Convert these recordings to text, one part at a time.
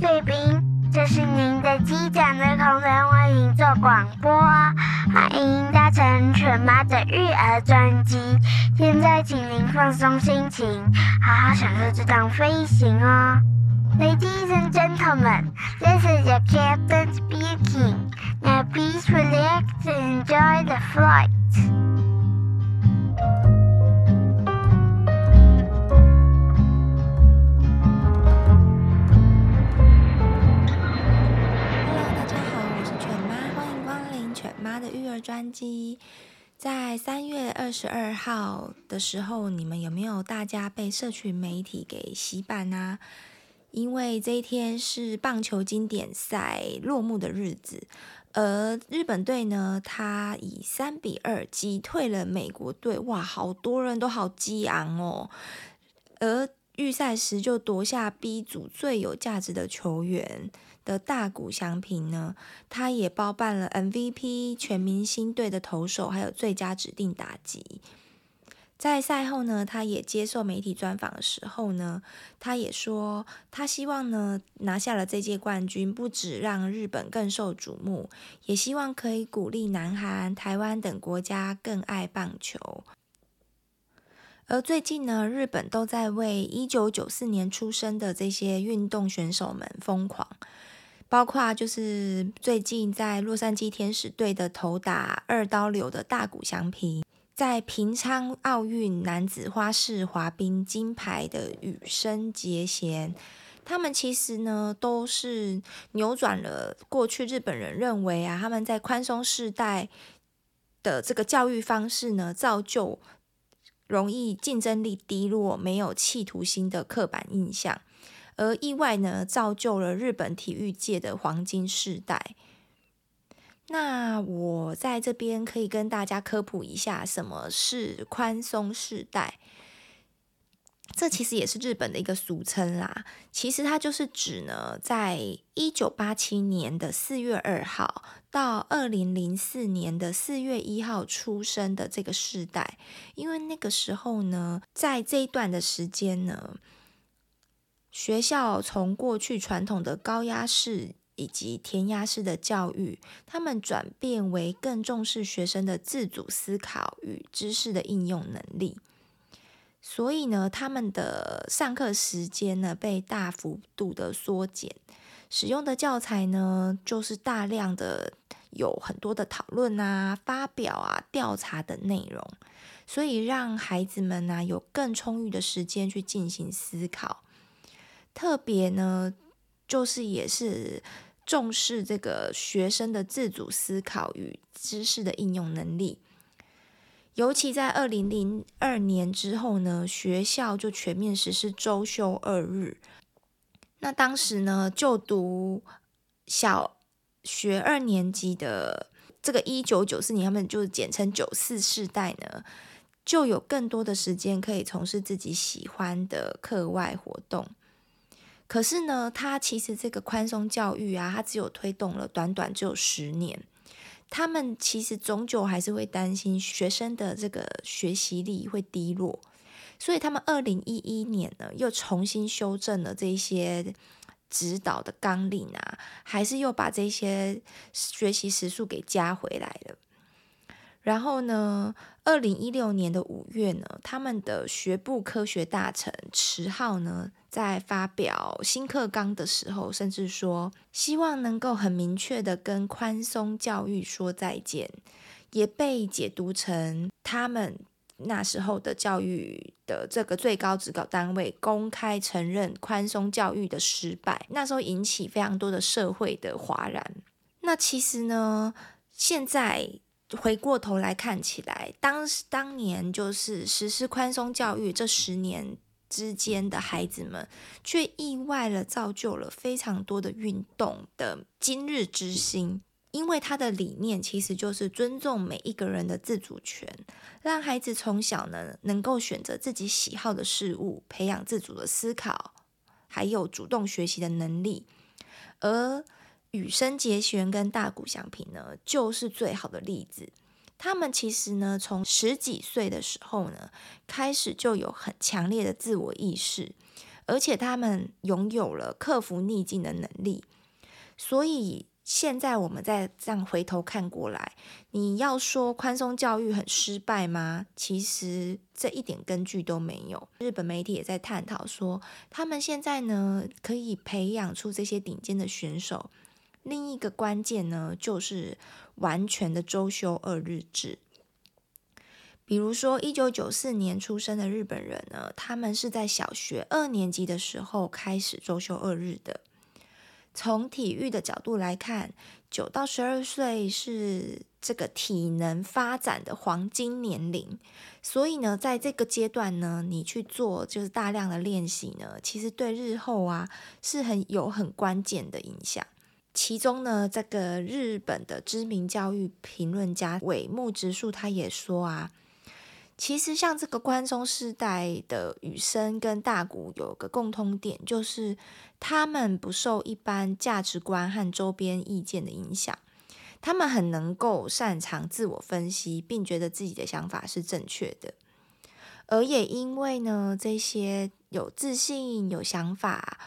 贵宾，这是您的机长的空中为您做广播，欢迎搭乘犬妈的育儿专机。现在请您放松心情，好好享受这趟飞行哦。Ladies and gentlemen, this is your captain speaking. Now please relax and enjoy the flight. 妈的育儿专辑在三月二十二号的时候，你们有没有大家被社群媒体给洗版啊？因为这一天是棒球经典赛落幕的日子，而日本队呢，他以三比二击退了美国队，哇，好多人都好激昂哦！而预赛时就夺下 B 组最有价值的球员。的大谷翔平呢，他也包办了 MVP、全明星队的投手，还有最佳指定打击。在赛后呢，他也接受媒体专访的时候呢，他也说，他希望呢拿下了这届冠军，不止让日本更受瞩目，也希望可以鼓励南韩、台湾等国家更爱棒球。而最近呢，日本都在为一九九四年出生的这些运动选手们疯狂。包括就是最近在洛杉矶天使队的投打二刀流的大谷翔平，在平昌奥运男子花式滑冰金牌的羽生结弦，他们其实呢都是扭转了过去日本人认为啊，他们在宽松世代的这个教育方式呢，造就容易竞争力低落、没有企图心的刻板印象。而意外呢，造就了日本体育界的黄金世代。那我在这边可以跟大家科普一下，什么是宽松世代？这其实也是日本的一个俗称啦。其实它就是指呢，在一九八七年的四月二号到二零零四年的四月一号出生的这个世代，因为那个时候呢，在这一段的时间呢。学校从过去传统的高压式以及填鸭式的教育，他们转变为更重视学生的自主思考与知识的应用能力。所以呢，他们的上课时间呢被大幅度的缩减，使用的教材呢就是大量的有很多的讨论啊、发表啊、调查的内容，所以让孩子们呢有更充裕的时间去进行思考。特别呢，就是也是重视这个学生的自主思考与知识的应用能力。尤其在二零零二年之后呢，学校就全面实施周休二日。那当时呢，就读小学二年级的这个一九九四年，他们就简称九四世代呢，就有更多的时间可以从事自己喜欢的课外活动。可是呢，他其实这个宽松教育啊，他只有推动了短短只有十年，他们其实终究还是会担心学生的这个学习力会低落，所以他们二零一一年呢，又重新修正了这些指导的纲领啊，还是又把这些学习时数给加回来了。然后呢，二零一六年的五月呢，他们的学部科学大臣池浩呢，在发表新课纲的时候，甚至说希望能够很明确的跟宽松教育说再见，也被解读成他们那时候的教育的这个最高指导单位公开承认宽松教育的失败，那时候引起非常多的社会的哗然。那其实呢，现在。回过头来看起来，当当年就是实施宽松教育这十年之间的孩子们，却意外了造就了非常多的运动的今日之星。因为他的理念其实就是尊重每一个人的自主权，让孩子从小呢能够选择自己喜好的事物，培养自主的思考，还有主动学习的能力，而。羽生结弦跟大谷翔平呢，就是最好的例子。他们其实呢，从十几岁的时候呢，开始就有很强烈的自我意识，而且他们拥有了克服逆境的能力。所以现在我们再这样回头看过来，你要说宽松教育很失败吗？其实这一点根据都没有。日本媒体也在探讨说，他们现在呢可以培养出这些顶尖的选手。另一个关键呢，就是完全的周休二日制。比如说，一九九四年出生的日本人呢，他们是在小学二年级的时候开始周休二日的。从体育的角度来看，九到十二岁是这个体能发展的黄金年龄，所以呢，在这个阶段呢，你去做就是大量的练习呢，其实对日后啊是很有很关键的影响。其中呢，这个日本的知名教育评论家尾木直树他也说啊，其实像这个宽松世代的羽生跟大谷有个共通点，就是他们不受一般价值观和周边意见的影响，他们很能够擅长自我分析，并觉得自己的想法是正确的，而也因为呢，这些有自信、有想法。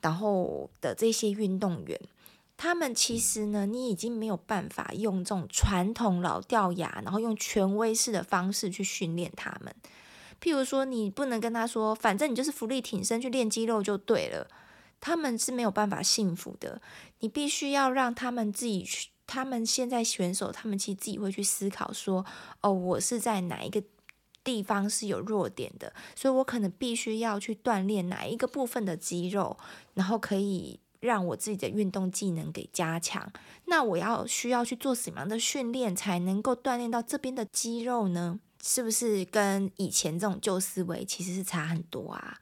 然后的这些运动员，他们其实呢，你已经没有办法用这种传统老掉牙，然后用权威式的方式去训练他们。譬如说，你不能跟他说，反正你就是伏地挺身去练肌肉就对了，他们是没有办法信服的。你必须要让他们自己去，他们现在选手，他们其实自己会去思考说，哦，我是在哪一个。地方是有弱点的，所以我可能必须要去锻炼哪一个部分的肌肉，然后可以让我自己的运动技能给加强。那我要需要去做什么样的训练才能够锻炼到这边的肌肉呢？是不是跟以前这种旧思维其实是差很多啊？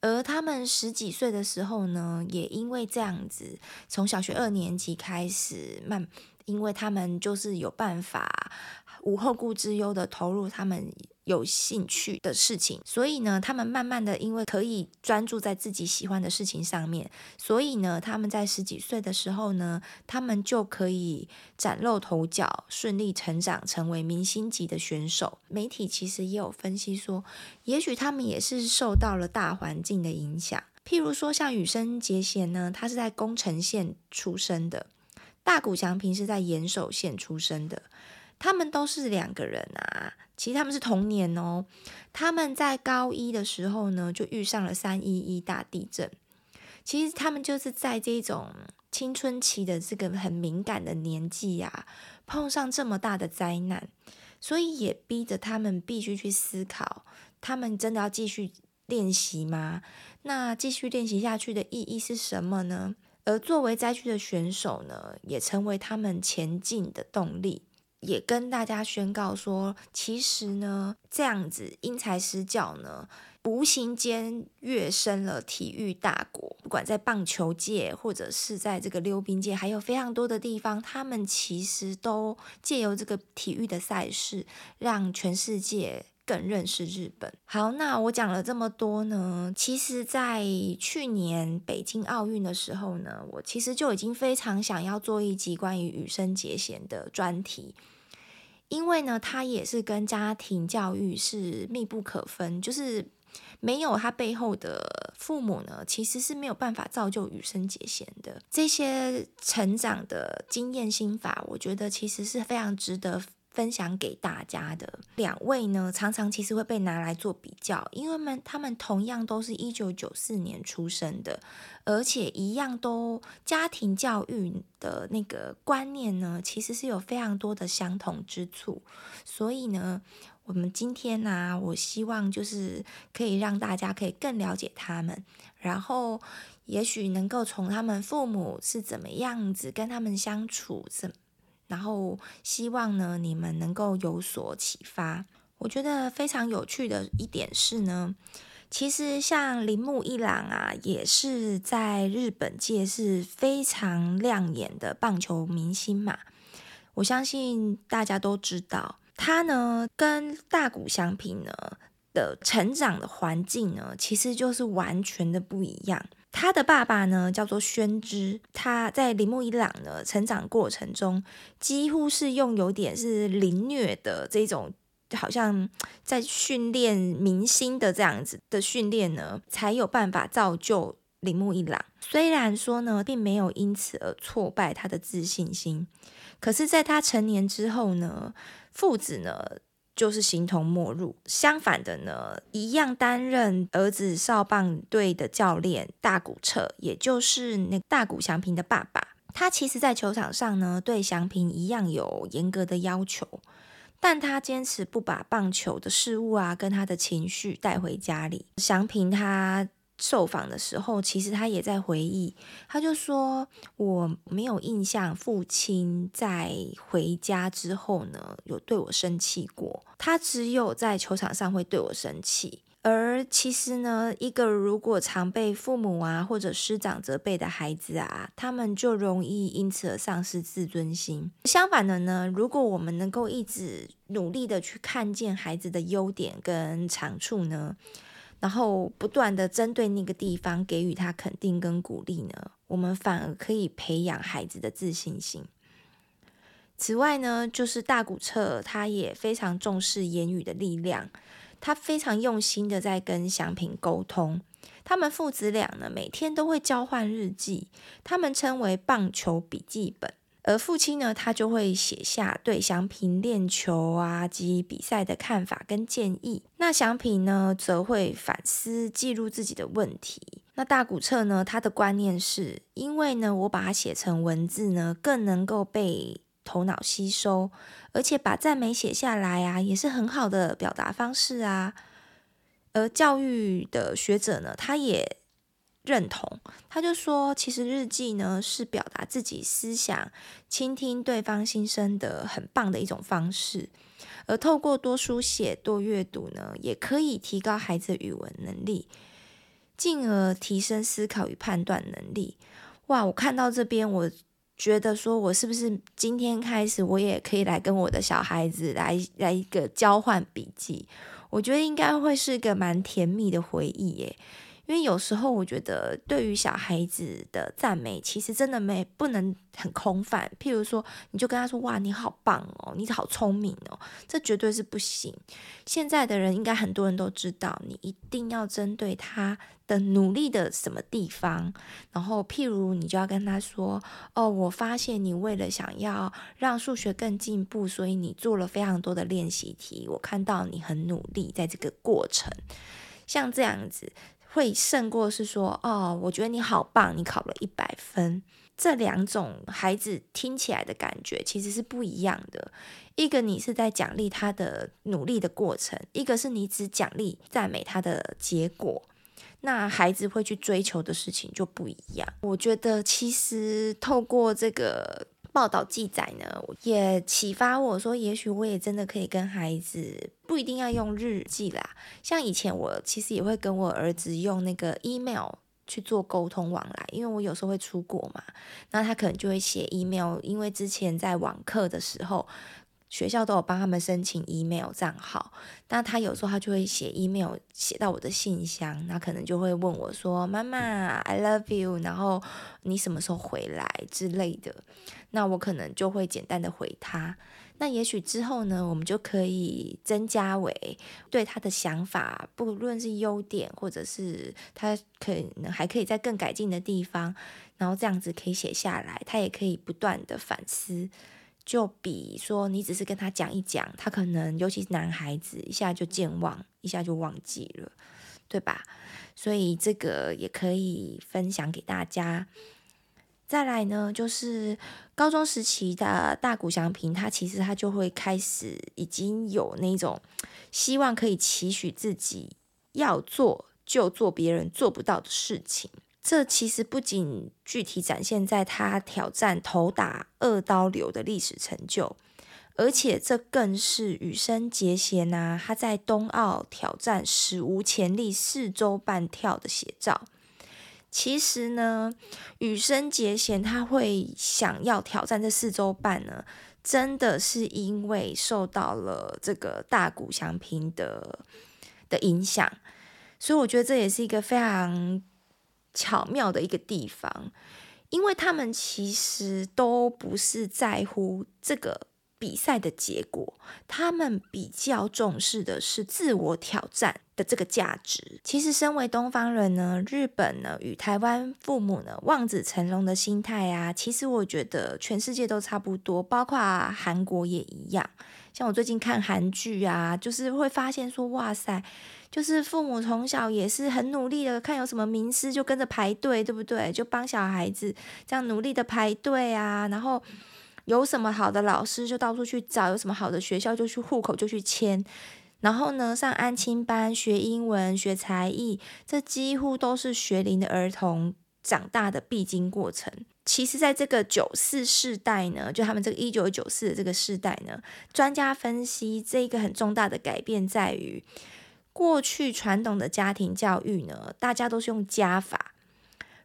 而他们十几岁的时候呢，也因为这样子，从小学二年级开始慢，因为他们就是有办法无后顾之忧的投入他们。有兴趣的事情，所以呢，他们慢慢的因为可以专注在自己喜欢的事情上面，所以呢，他们在十几岁的时候呢，他们就可以崭露头角，顺利成长成为明星级的选手。媒体其实也有分析说，也许他们也是受到了大环境的影响，譬如说像羽生结弦呢，他是在宫城县出生的，大谷翔平是在岩手县出生的。他们都是两个人啊，其实他们是同年哦。他们在高一的时候呢，就遇上了三一一大地震。其实他们就是在这种青春期的这个很敏感的年纪啊，碰上这么大的灾难，所以也逼着他们必须去思考：他们真的要继续练习吗？那继续练习下去的意义是什么呢？而作为灾区的选手呢，也成为他们前进的动力。也跟大家宣告说，其实呢，这样子因材施教呢，无形间跃升了体育大国。不管在棒球界，或者是在这个溜冰界，还有非常多的地方，他们其实都借由这个体育的赛事，让全世界。更认识日本。好，那我讲了这么多呢，其实，在去年北京奥运的时候呢，我其实就已经非常想要做一集关于羽生结弦的专题，因为呢，他也是跟家庭教育是密不可分，就是没有他背后的父母呢，其实是没有办法造就羽生结弦的这些成长的经验心法，我觉得其实是非常值得。分享给大家的两位呢，常常其实会被拿来做比较，因为们他们同样都是一九九四年出生的，而且一样都家庭教育的那个观念呢，其实是有非常多的相同之处。所以呢，我们今天呢、我希望就是可以让大家可以更了解他们，然后也许能够从他们父母是怎么样子跟他们相处，怎。然后希望呢，你们能够有所启发。我觉得非常有趣的一点是呢，其实像铃木一朗啊，也是在日本界是非常亮眼的棒球明星嘛。我相信大家都知道，他呢跟大谷翔平呢的成长的环境呢，其实就是完全的不一样。他的爸爸呢叫做宣之，他在铃木一朗的成长过程中，几乎是用有点是凌虐的这种好像在训练明星的这样子的训练呢，才有办法造就铃木一朗。虽然说呢，并没有因此而挫败他的自信心，可是，在他成年之后呢，父子呢就是形同陌路。相反的呢，一样担任儿子少棒队的教练大谷彻，也就是那大谷祥平的爸爸。他其实，在球场上呢，对祥平一样有严格的要求，但他坚持不把棒球的事物啊，跟他的情绪带回家里。祥平他受访的时候，其实他也在回忆，他就说：“我没有印象，父亲在回家之后呢，有对我生气过。他只有在球场上会对我生气。”而其实呢，一个如果常被父母啊或者师长责备的孩子啊，他们就容易因此而丧失自尊心。相反的呢，如果我们能够一直努力的去看见孩子的优点跟长处呢，然后不断的针对那个地方给予他肯定跟鼓励呢，我们反而可以培养孩子的自信心。此外呢，就是大谷彻他也非常重视言语的力量。他非常用心的在跟祥平沟通，他们父子俩呢，每天都会交换日记，他们称为棒球笔记本。而父亲呢，他就会写下对祥平练球啊及比赛的看法跟建议。那祥平呢，则会反思记录自己的问题。那大谷彻呢，他的观念是，因为呢，我把它写成文字呢，更能够被头脑吸收，而且把赞美写下来啊，也是很好的表达方式啊。而教育的学者呢，他也认同，他就说，其实日记呢是表达自己思想、倾听对方心声的很棒的一种方式。而透过多书写、多阅读呢，也可以提高孩子的语文能力，进而提升思考与判断能力。哇，我看到这边我。觉得说，我是不是今天开始，我也可以来跟我的小孩子来来一个交换笔记？我觉得应该会是个蛮甜蜜的回忆耶。因为有时候我觉得，对于小孩子的赞美，其实真的没不能很空泛。譬如说，你就跟他说：“哇，你好棒哦，你好聪明哦。”这绝对是不行。现在的人应该很多人都知道，你一定要针对他的努力的什么地方。然后，譬如你就要跟他说：“哦，我发现你为了想要让数学更进步，所以你做了非常多的练习题。我看到你很努力在这个过程，像这样子。”会胜过是说哦，我觉得你好棒，你考了一百分。这两种孩子听起来的感觉其实是不一样的。一个你是在奖励他的努力的过程，一个是你只奖励赞美他的结果。那孩子会去追求的事情就不一样。我觉得其实透过这个。报道记载呢，也启发我说，也许我也真的可以跟孩子不一定要用日记啦。像以前我其实也会跟我儿子用那个 email 去做沟通往来，因为我有时候会出国嘛，那他可能就会写 email，因为之前在网课的时候。学校都有帮他们申请 email 账号，那他有时候他就会写 email 写到我的信箱，那可能就会问我说：“妈妈，I love you。”然后你什么时候回来之类的，那我可能就会简单的回他。那也许之后呢，我们就可以增加为对他的想法，不论是优点或者是他可能还可以在更改进的地方，然后这样子可以写下来，他也可以不断的反思。就比说，你只是跟他讲一讲，他可能尤其是男孩子，一下就健忘，一下就忘记了，对吧？所以这个也可以分享给大家。再来呢，就是高中时期的大谷祥平，他其实他就会开始已经有那种希望可以期许自己要做就做别人做不到的事情。这其实不仅具体展现在他挑战投打二刀流的历史成就，而且这更是羽生结弦呐，他在冬奥挑战史无前例四周半跳的写照。其实呢，羽生结弦他会想要挑战这四周半呢，真的是因为受到了这个大谷翔平的的影响，所以我觉得这也是一个非常。巧妙的一个地方，因为他们其实都不是在乎这个比赛的结果，他们比较重视的是自我挑战的这个价值。其实，身为东方人呢，日本呢与台湾父母呢望子成龙的心态啊，其实我觉得全世界都差不多，包括韩国也一样。像我最近看韩剧啊，就是会发现说，哇塞，就是父母从小也是很努力的，看有什么名师就跟着排队，对不对？就帮小孩子这样努力的排队啊，然后。有什么好的老师就到处去找，有什么好的学校就去户口就去签，然后呢，上安亲班学英文学才艺，这几乎都是学龄的儿童长大的必经过程。其实，在这个九四世代呢，就他们这个一九九四的这个世代呢，专家分析这一个很重大的改变在于，过去传统的家庭教育呢，大家都是用家法。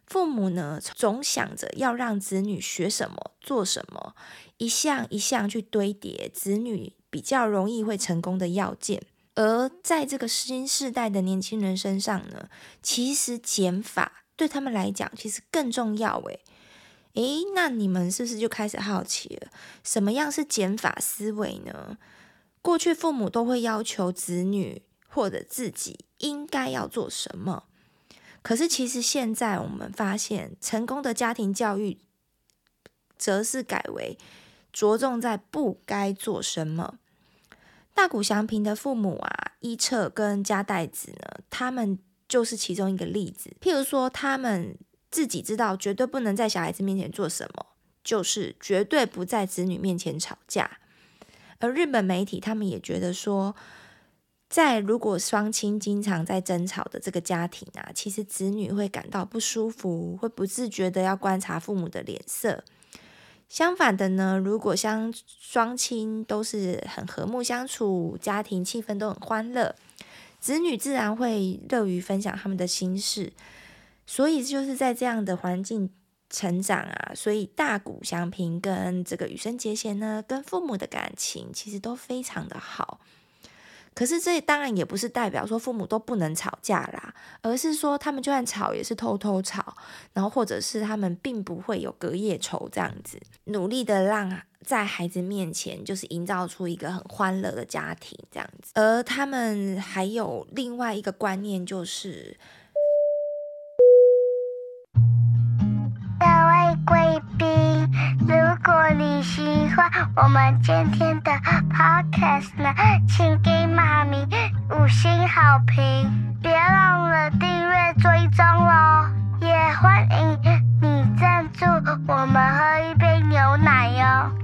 父母呢，总想着要让子女学什么、做什么，一项一项去堆叠子女比较容易会成功的要件。而在这个新世代的年轻人身上呢，其实减法对他们来讲其实更重要。诶，诶，那你们是不是就开始好奇了？什么样是减法思维呢？过去父母都会要求子女或者自己应该要做什么。可是，其实现在我们发现，成功的家庭教育，则是改为着重在不该做什么。大谷祥平的父母啊，伊彻跟加代子呢，他们就是其中一个例子。譬如说，他们自己知道绝对不能在小孩子面前做什么，就是绝对不在子女面前吵架。而日本媒体他们也觉得说，在如果双亲经常在争吵的这个家庭啊，其实子女会感到不舒服，会不自觉的要观察父母的脸色。相反的呢，如果相双亲都是很和睦相处，家庭气氛都很欢乐，子女自然会乐于分享他们的心事。所以就是在这样的环境成长啊，所以大谷祥平跟这个羽生结弦呢，跟父母的感情其实都非常的好。可是这当然也不是代表说父母都不能吵架啦，而是说他们就算吵也是偷偷吵，然后或者是他们并不会有隔夜仇这样子，努力的让在孩子面前就是营造出一个很欢乐的家庭这样子。而他们还有另外一个观念就是，贵宾，如果你喜欢我们今天的 podcast 呢，请给妈咪。五星好评，别忘了订阅追踪哦！也欢迎你赞助我们喝一杯牛奶哟。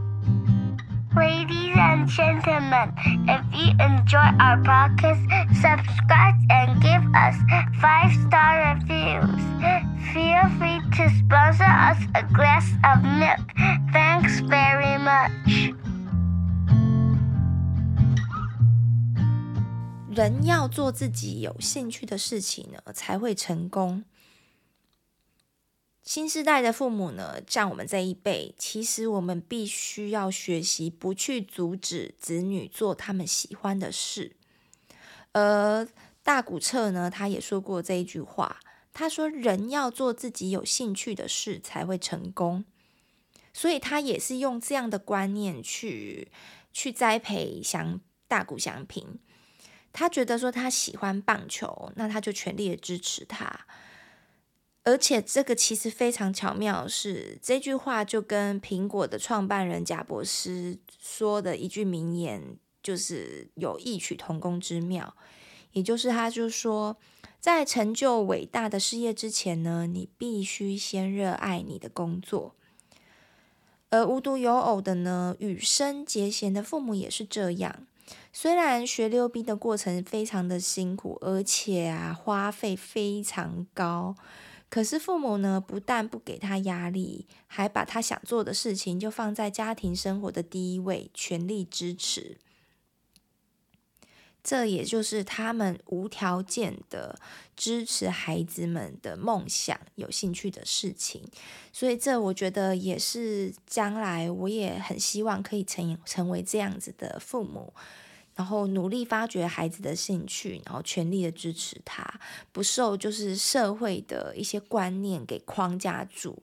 Ladies and gentlemen, if you enjoy our podcast, subscribe and give us five star reviews. Feel free to sponsor us a glass of milk. Thanks very much. 人要做自己有兴趣的事情呢，才会成功。 新时代的父母呢，像我们这一辈，其实我们必须要学习不去阻止子女做他们喜欢的事。而大谷彻呢，他也说过这一句话，他说：“人要做自己有兴趣的事才会成功。”所以他也是用这样的观念去去栽培祥大谷祥平。他觉得说他喜欢棒球，那他就全力的支持他。而且这个其实非常巧妙是，这句话就跟苹果的创办人贾伯斯说的一句名言，就是有异曲同工之妙。也就是他就说，在成就伟大的事业之前呢，你必须先热爱你的工作。而无独有偶的呢，羽生结弦的父母也是这样。虽然学溜冰的过程非常的辛苦，而且啊花费非常高，可是父母呢不但不给他压力，还把他想做的事情就放在家庭生活的第一位，全力支持。这也就是他们无条件的支持孩子们的梦想、有兴趣的事情。所以这我觉得也是将来我也很希望可以成成为这样子的父母。然后努力发掘孩子的兴趣，然后全力的支持他，不受就是社会的一些观念给框架住，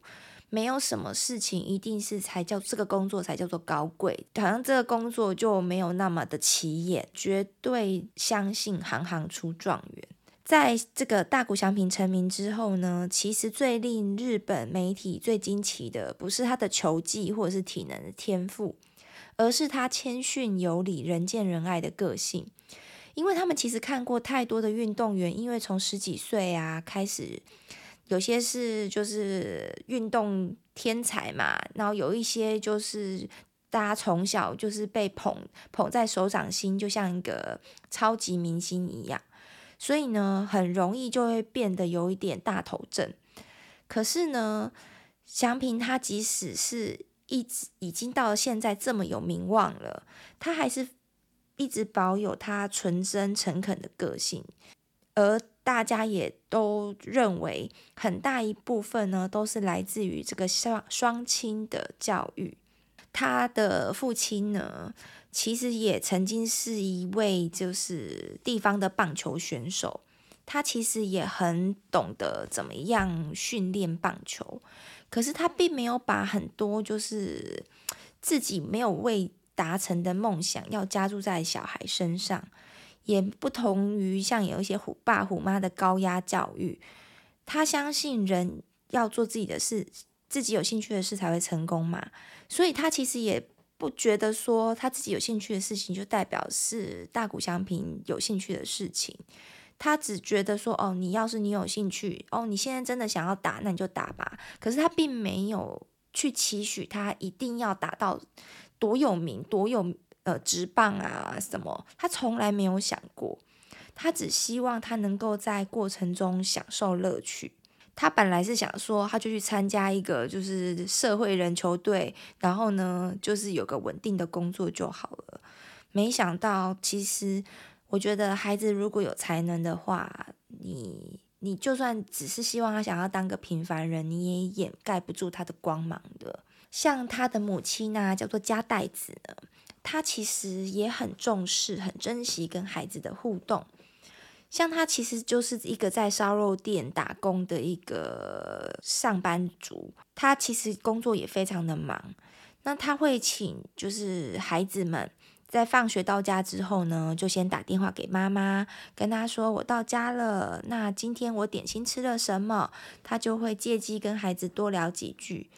没有什么事情一定是才叫这个工作才叫做高贵，好像这个工作就没有那么的起眼。绝对相信行行出状元。在这个大谷翔平成名之后呢，其实最令日本媒体最惊奇的，不是他的球技或者是体能的天赋，而是他谦逊有礼、人见人爱的个性。因为他们其实看过太多的运动员，因为从十几岁啊开始。有些是就是运动天才嘛，然后有一些就是大家从小就是被捧捧在手掌心，就像一个超级明星一样，所以呢，很容易就会变得有一点大头症。可是呢，祥平他即使是一直已经到现在这么有名望了，他还是一直保有他纯真诚恳的个性，而。大家也都认为，很大一部分呢，都是来自于这个双双亲的教育。他的父亲呢，其实也曾经是一位就是地方的棒球选手，他其实也很懂得怎么样训练棒球，可是他并没有把很多就是自己没有未达成的梦想要加注在小孩身上。也不同于像有一些虎爸虎妈的高压教育，他相信人要做自己的事，自己有兴趣的事才会成功嘛。所以他其实也不觉得说他自己有兴趣的事情就代表是大谷翔平有兴趣的事情，他只觉得说哦，你要是你有兴趣，哦，你现在真的想要打，那你就打吧。可是他并没有去期许他一定要打到多有名，多有。呃，职棒啊，什么？他从来没有想过，他只希望他能够在过程中享受乐趣。他本来是想说，他就去参加一个就是社会人球队，然后呢，就是有个稳定的工作就好了。没想到，其实我觉得孩子如果有才能的话，你你就算只是希望他想要当个平凡人，你也掩盖不住他的光芒的。像他的母亲呢，叫做加代子呢。他其实也很重视、很珍惜跟孩子的互动。像他其实就是一个在烧肉店打工的一个上班族，他其实工作也非常的忙。那他会请就是孩子们在放学到家之后呢，就先打电话给妈妈，跟她说我到家了。那今天我点心吃了什么？她就会借机跟孩子多聊几句。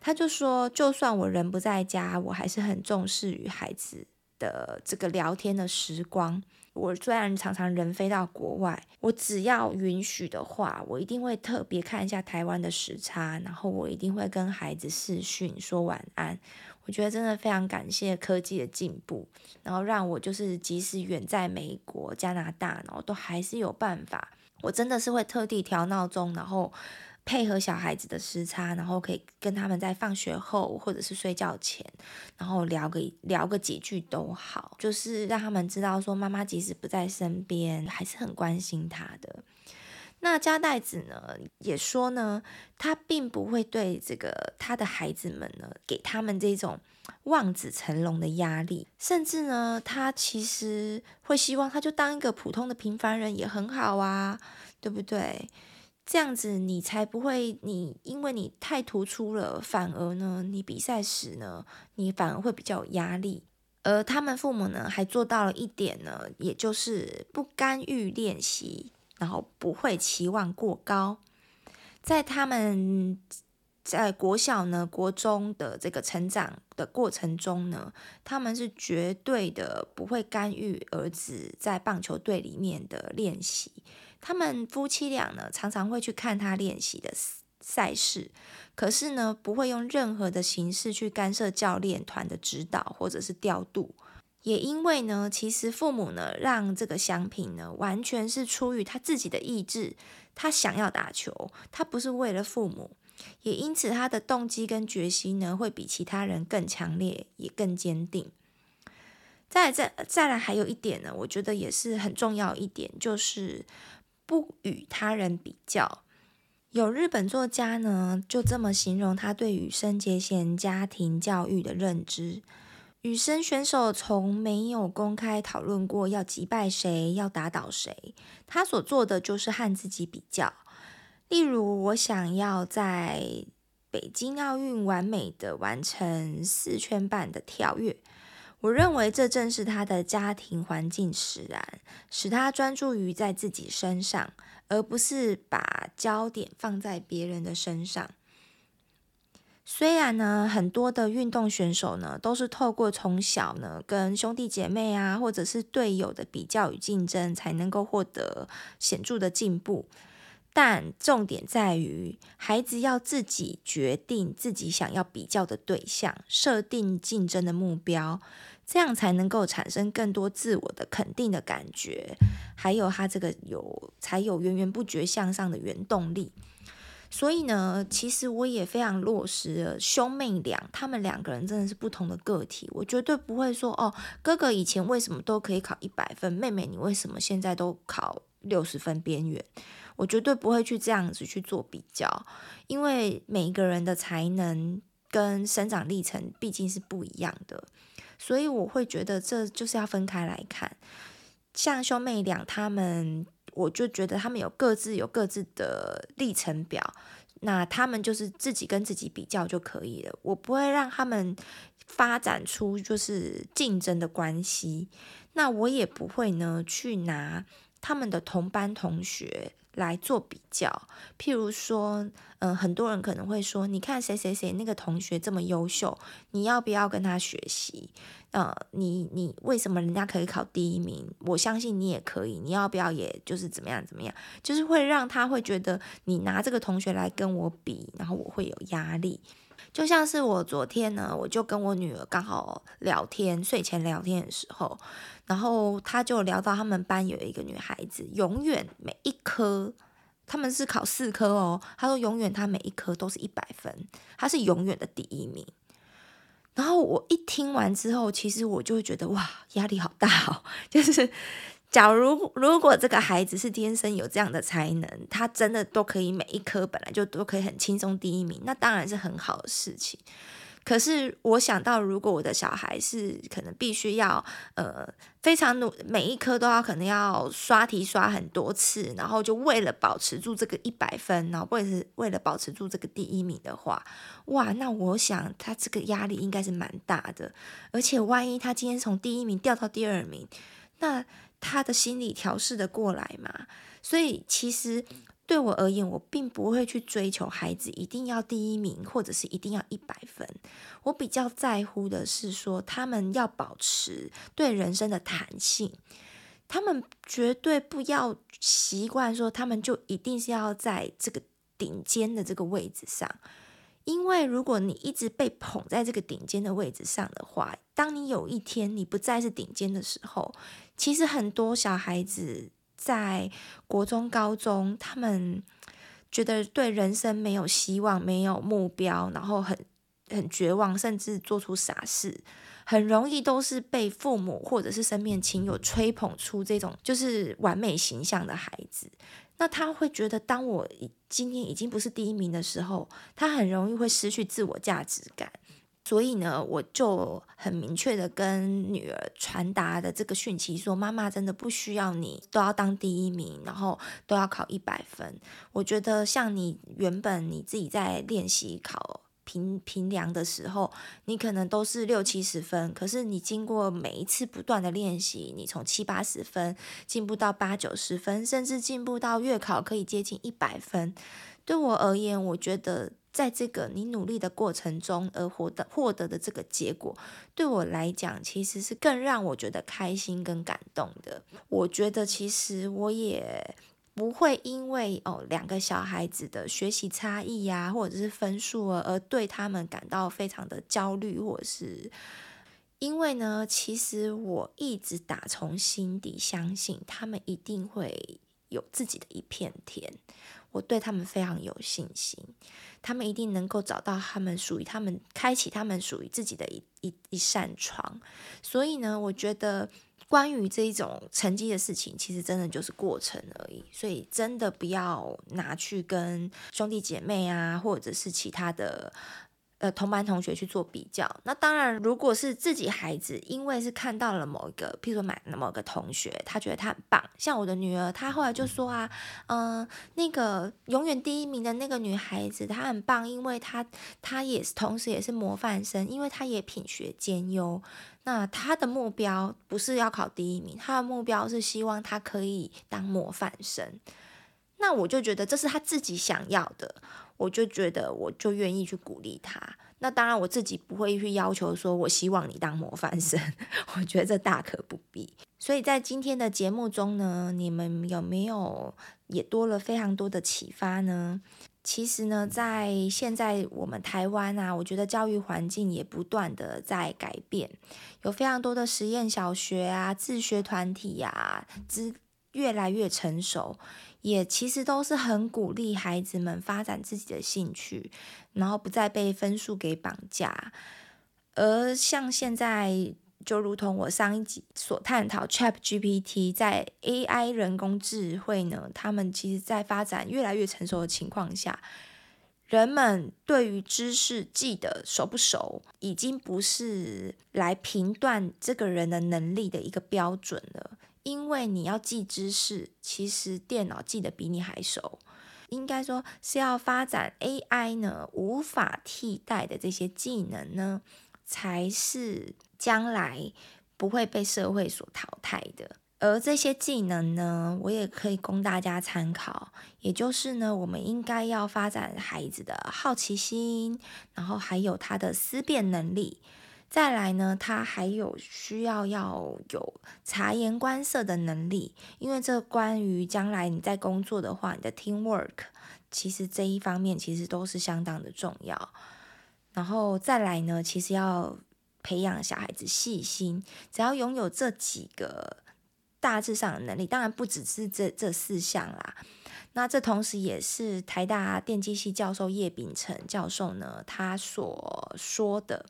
他就说，就算我人不在家，我还是很重视与孩子的这个聊天的时光。我虽然常常人飞到国外，我只要允许的话，我一定会特别看一下台湾的时差，然后我一定会跟孩子视讯说晚安。我觉得真的非常感谢科技的进步，然后让我就是即使远在美国、加拿大，然后都还是有办法。我真的是会特地调闹钟，然后。配合小孩子的时差，然后可以跟他们在放学后或者是睡觉前，然后聊个聊个几句都好，就是让他们知道说妈妈即使不在身边，还是很关心他的。那加代子呢也说呢，他并不会对这个他的孩子们呢给他们这种望子成龙的压力，甚至呢他其实会希望他就当一个普通的平凡人也很好啊，对不对？这样子你才不会，你因为你太突出了，反而呢，你比赛时呢，你反而会比较有压力。而他们父母呢，还做到了一点呢，也就是不干预练习，然后不会期望过高。在他们在国小呢、国中的这个成长的过程中呢，他们是绝对的不会干预儿子在棒球队里面的练习。他们夫妻俩呢，常常会去看他练习的赛事，可是呢，不会用任何的形式去干涉教练团的指导或者是调度。也因为呢，其实父母呢，让这个翔平呢，完全是出于他自己的意志，他想要打球，他不是为了父母。也因此，他的动机跟决心呢，会比其他人更强烈，也更坚定。再再再来，还有一点呢，我觉得也是很重要一点，就是。不与他人比较，有日本作家呢，就这么形容他对羽生结弦家庭教育的认知。羽生选手从没有公开讨论过要击败谁，要打倒谁，他所做的就是和自己比较。例如，我想要在北京奥运完美的完成四圈半的跳跃。我认为这正是他的家庭环境使然，使他专注于在自己身上，而不是把焦点放在别人的身上。虽然呢，很多的运动选手呢，都是透过从小呢跟兄弟姐妹啊，或者是队友的比较与竞争，才能够获得显著的进步。但重点在于，孩子要自己决定自己想要比较的对象，设定竞争的目标，这样才能够产生更多自我的肯定的感觉，还有他这个有才有源源不绝向上的原动力。所以呢，其实我也非常落实了兄妹俩，他们两个人真的是不同的个体，我绝对不会说哦，哥哥以前为什么都可以考一百分，妹妹你为什么现在都考六十分边缘？我绝对不会去这样子去做比较，因为每一个人的才能跟生长历程毕竟是不一样的，所以我会觉得这就是要分开来看。像兄妹俩，他们我就觉得他们有各自有各自的历程表，那他们就是自己跟自己比较就可以了。我不会让他们发展出就是竞争的关系，那我也不会呢去拿他们的同班同学。来做比较，譬如说，嗯、很多人可能会说，你看谁谁谁那个同学这么优秀，你要不要跟他学习？呃，你你为什么人家可以考第一名？我相信你也可以，你要不要？也就是怎么样怎么样，就是会让他会觉得你拿这个同学来跟我比，然后我会有压力。就像是我昨天呢，我就跟我女儿刚好聊天，睡前聊天的时候，然后她就聊到他们班有一个女孩子，永远每一科，他们是考四科哦，她说永远她每一科都是一百分，她是永远的第一名。然后我一听完之后，其实我就会觉得哇，压力好大哦，就是。假如如果这个孩子是天生有这样的才能，他真的都可以每一科本来就都可以很轻松第一名，那当然是很好的事情。可是我想到，如果我的小孩是可能必须要呃非常努，每一科都要可能要刷题刷很多次，然后就为了保持住这个一百分，然后或者是为了保持住这个第一名的话，哇，那我想他这个压力应该是蛮大的。而且万一他今天从第一名掉到第二名，那他的心理调试的过来嘛？所以其实对我而言，我并不会去追求孩子一定要第一名，或者是一定要一百分。我比较在乎的是说，他们要保持对人生的弹性，他们绝对不要习惯说，他们就一定是要在这个顶尖的这个位置上。因为如果你一直被捧在这个顶尖的位置上的话，当你有一天你不再是顶尖的时候，其实很多小孩子在国中、高中，他们觉得对人生没有希望、没有目标，然后很很绝望，甚至做出傻事，很容易都是被父母或者是身边亲友吹捧出这种就是完美形象的孩子。那他会觉得，当我今天已经不是第一名的时候，他很容易会失去自我价值感。所以呢，我就很明确的跟女儿传达的这个讯息说：妈妈真的不需要你都要当第一名，然后都要考一百分。我觉得像你原本你自己在练习考。评评量的时候，你可能都是六七十分，可是你经过每一次不断的练习，你从七八十分进步到八九十分，甚至进步到月考可以接近一百分。对我而言，我觉得在这个你努力的过程中而获得获得的这个结果，对我来讲其实是更让我觉得开心跟感动的。我觉得其实我也。不会因为哦两个小孩子的学习差异呀，或者是分数而对他们感到非常的焦虑，或者是因为呢，其实我一直打从心底相信他们一定会有自己的一片天，我对他们非常有信心，他们一定能够找到他们属于他们，开启他们属于自己的一一一扇窗，所以呢，我觉得。关于这一种成绩的事情，其实真的就是过程而已，所以真的不要拿去跟兄弟姐妹啊，或者是其他的呃，同班同学去做比较，那当然，如果是自己孩子，因为是看到了某一个，譬如说买某个同学，他觉得他很棒，像我的女儿，她后来就说啊，嗯、那个永远第一名的那个女孩子，她很棒，因为她她也是同时也是模范生，因为她也品学兼优。那她的目标不是要考第一名，她的目标是希望她可以当模范生。那我就觉得这是她自己想要的。我就觉得，我就愿意去鼓励他。那当然，我自己不会去要求说，我希望你当模范生。我觉得这大可不必。所以在今天的节目中呢，你们有没有也多了非常多的启发呢？其实呢，在现在我们台湾啊，我觉得教育环境也不断的在改变，有非常多的实验小学啊、自学团体呀、啊，之越来越成熟。也其实都是很鼓励孩子们发展自己的兴趣，然后不再被分数给绑架。而像现在，就如同我上一集所探讨，ChatGPT 在 AI 人工智慧呢，他们其实在发展越来越成熟的情况下，人们对于知识记得熟不熟，已经不是来评断这个人的能力的一个标准了。因为你要记知识，其实电脑记得比你还熟。应该说是要发展 AI 呢，无法替代的这些技能呢，才是将来不会被社会所淘汰的。而这些技能呢，我也可以供大家参考。也就是呢，我们应该要发展孩子的好奇心，然后还有他的思辨能力。再来呢，他还有需要要有察言观色的能力，因为这关于将来你在工作的话，你的 teamwork 其实这一方面其实都是相当的重要。然后再来呢，其实要培养小孩子细心，只要拥有这几个大致上的能力，当然不只是这这四项啦。那这同时也是台大电机系教授叶秉成教授呢，他所说的。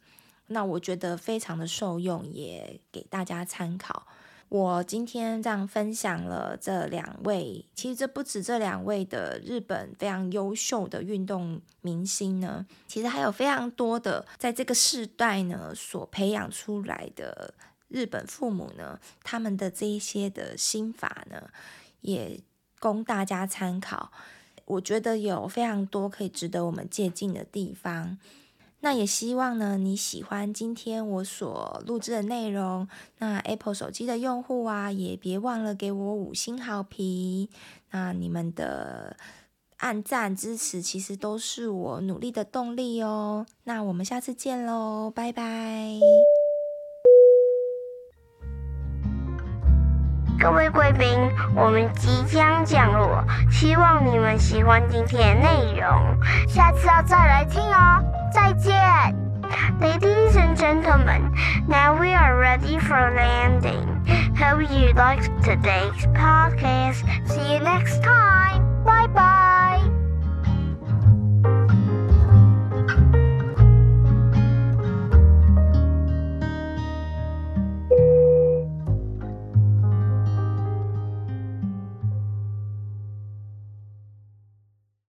那我觉得非常的受用，也给大家参考。我今天这样分享了这两位，其实这不止这两位的日本非常优秀的运动明星呢，其实还有非常多的在这个世代呢所培养出来的日本父母呢，他们的这一些的心法呢，也供大家参考。我觉得有非常多可以值得我们借鉴的地方。那也希望呢，你喜欢今天我所录制的内容。那 Apple 手机的用户啊，也别忘了给我五星好评。那你们的按赞支持，其实都是我努力的动力哦。那我们下次见喽，拜拜。各位贵宾，我们即将降落，希望你们喜欢今天的内容，下次要再来听哦。再见，Ladies and gentlemen, now we are ready for landing. Hope you liked today's podcast. See you next time. Bye bye.